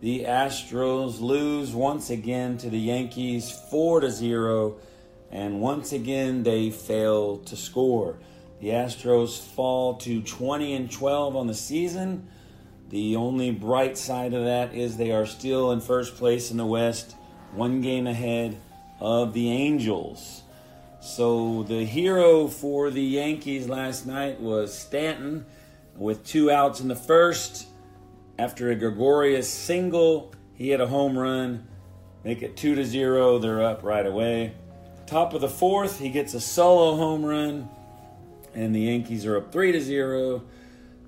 The Astros lose once again to the Yankees 4 to 0, and once again they fail to score. The Astros fall to 20 and 12 on the season. The only bright side of that is they are still in first place in the West, one game ahead of the Angels. So the hero for the Yankees last night was Stanton with two outs in the first. After a Gregorius single, he hit a home run, make it two to zero. They're up right away. Top of the fourth, he gets a solo home run, and the Yankees are up three to zero.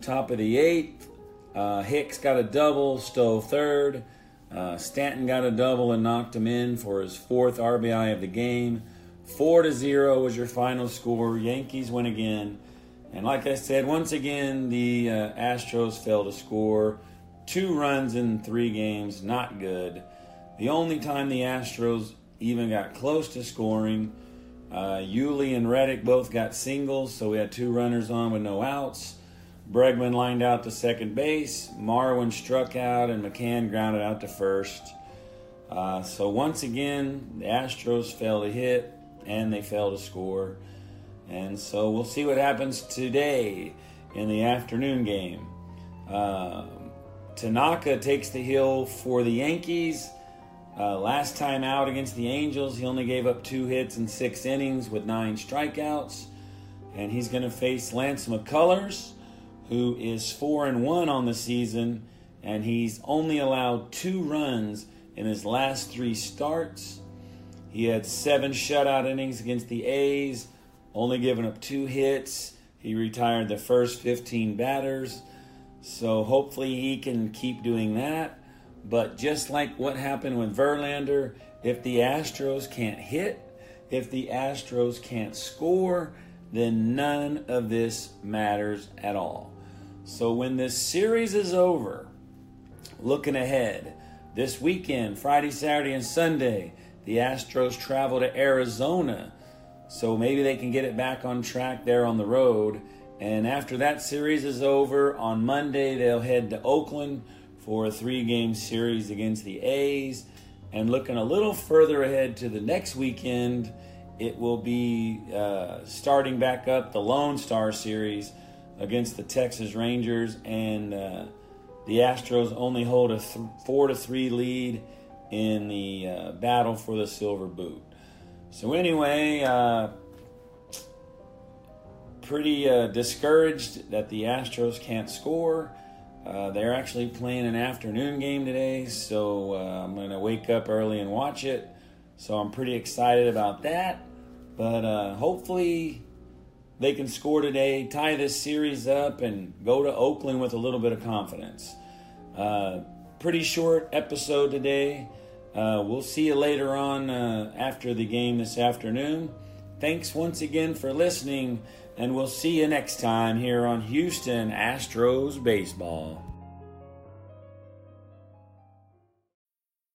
Top of the eighth, uh, Hicks got a double, stole third. Uh, Stanton got a double and knocked him in for his fourth RBI of the game. Four to zero was your final score. Yankees win again. And like I said, once again, the uh, Astros fail to score. Two runs in three games, not good. The only time the Astros even got close to scoring, uh, Yuli and Reddick both got singles, so we had two runners on with no outs. Bregman lined out to second base. Marwin struck out, and McCann grounded out to first. Uh, so once again, the Astros failed to hit and they failed to score. And so we'll see what happens today in the afternoon game. Uh, Tanaka takes the hill for the Yankees. Uh, last time out against the Angels, he only gave up two hits in six innings with nine strikeouts. And he's going to face Lance McCullers, who is four and one on the season, and he's only allowed two runs in his last three starts. He had seven shutout innings against the A's, only giving up two hits. He retired the first 15 batters. So hopefully he can keep doing that. But just like what happened with Verlander, if the Astros can't hit, if the Astros can't score, then none of this matters at all. So when this series is over, looking ahead, this weekend, Friday, Saturday, and Sunday, the Astros travel to Arizona. So maybe they can get it back on track there on the road. And after that series is over, on Monday they'll head to Oakland for a three game series against the A's. And looking a little further ahead to the next weekend, it will be uh, starting back up the Lone Star Series against the Texas Rangers. And uh, the Astros only hold a th- 4 to 3 lead in the uh, battle for the Silver Boot. So, anyway, uh, pretty uh, discouraged that the Astros can't score. Uh, they're actually playing an afternoon game today, so uh, I'm going to wake up early and watch it. So I'm pretty excited about that. But uh, hopefully they can score today, tie this series up, and go to Oakland with a little bit of confidence. Uh, pretty short episode today. Uh, we'll see you later on after the game this afternoon. Thanks once again for listening and we'll see you next time here on Houston Astros Baseball.